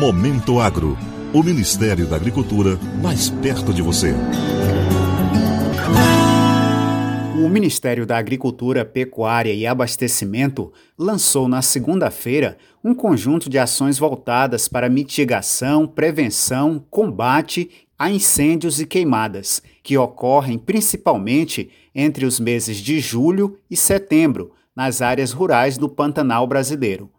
Momento Agro. O Ministério da Agricultura mais perto de você. O Ministério da Agricultura, Pecuária e Abastecimento lançou na segunda-feira um conjunto de ações voltadas para mitigação, prevenção, combate a incêndios e queimadas, que ocorrem principalmente entre os meses de julho e setembro nas áreas rurais do Pantanal brasileiro.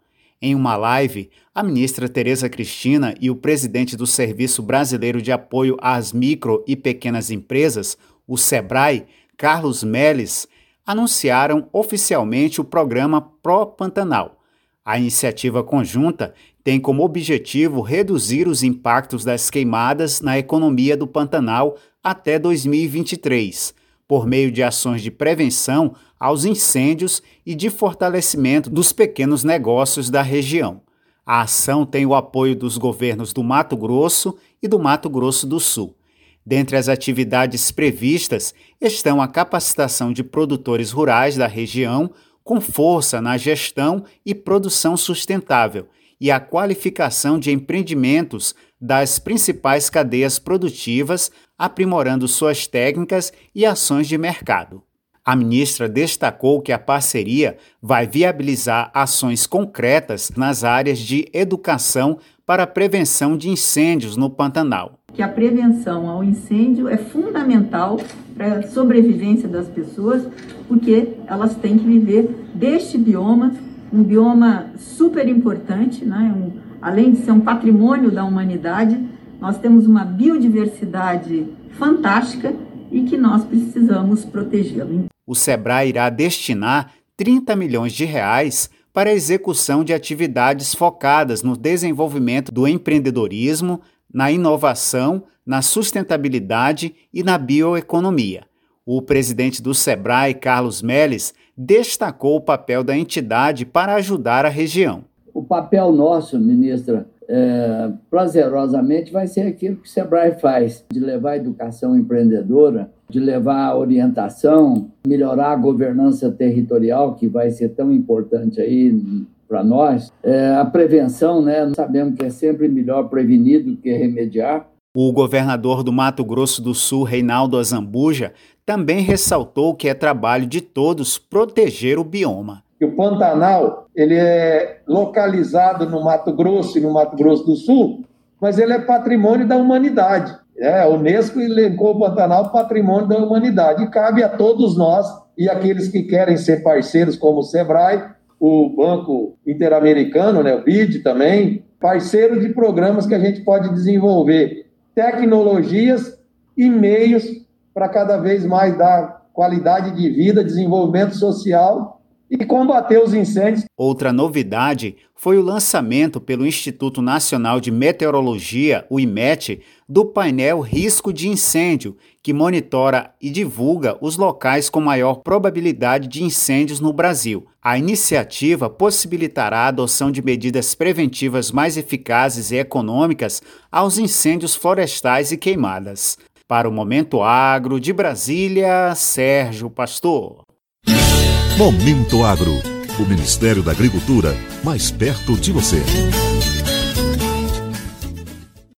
Em uma live, a ministra Tereza Cristina e o presidente do Serviço Brasileiro de Apoio às Micro e Pequenas Empresas, o SEBRAE, Carlos Melles, anunciaram oficialmente o programa Pro Pantanal. A iniciativa conjunta tem como objetivo reduzir os impactos das queimadas na economia do Pantanal até 2023, por meio de ações de prevenção aos incêndios e de fortalecimento dos pequenos negócios da região. A ação tem o apoio dos governos do Mato Grosso e do Mato Grosso do Sul. Dentre as atividades previstas estão a capacitação de produtores rurais da região com força na gestão e produção sustentável e a qualificação de empreendimentos das principais cadeias produtivas, aprimorando suas técnicas e ações de mercado. A ministra destacou que a parceria vai viabilizar ações concretas nas áreas de educação para a prevenção de incêndios no Pantanal. Que a prevenção ao incêndio é fundamental para a sobrevivência das pessoas, porque elas têm que viver deste bioma, um bioma super importante, né? Um, além de ser um patrimônio da humanidade, nós temos uma biodiversidade fantástica e que nós precisamos protegê-lo o Sebrae irá destinar 30 milhões de reais para a execução de atividades focadas no desenvolvimento do empreendedorismo, na inovação, na sustentabilidade e na bioeconomia. O presidente do Sebrae, Carlos Melles, destacou o papel da entidade para ajudar a região. O papel nosso, ministra, é, prazerosamente vai ser aquilo que o Sebrae faz, de levar a educação empreendedora, de levar a orientação, melhorar a governança territorial, que vai ser tão importante aí para nós, é, a prevenção, né? Sabemos que é sempre melhor prevenir do que remediar. O governador do Mato Grosso do Sul, Reinaldo Azambuja, também ressaltou que é trabalho de todos proteger o bioma. O Pantanal ele é localizado no Mato Grosso e no Mato Grosso do Sul, mas ele é patrimônio da humanidade. É, a Unesco elencou o Pantanal patrimônio da humanidade. E cabe a todos nós e aqueles que querem ser parceiros como o Sebrae, o Banco Interamericano, né, o BID também, parceiro de programas que a gente pode desenvolver. Tecnologias e meios para cada vez mais dar qualidade de vida, desenvolvimento social e combater os incêndios. Outra novidade foi o lançamento pelo Instituto Nacional de Meteorologia, o IMET, do painel Risco de Incêndio, que monitora e divulga os locais com maior probabilidade de incêndios no Brasil. A iniciativa possibilitará a adoção de medidas preventivas mais eficazes e econômicas aos incêndios florestais e queimadas. Para o Momento Agro de Brasília, Sérgio Pastor. Momento Agro. O Ministério da Agricultura mais perto de você.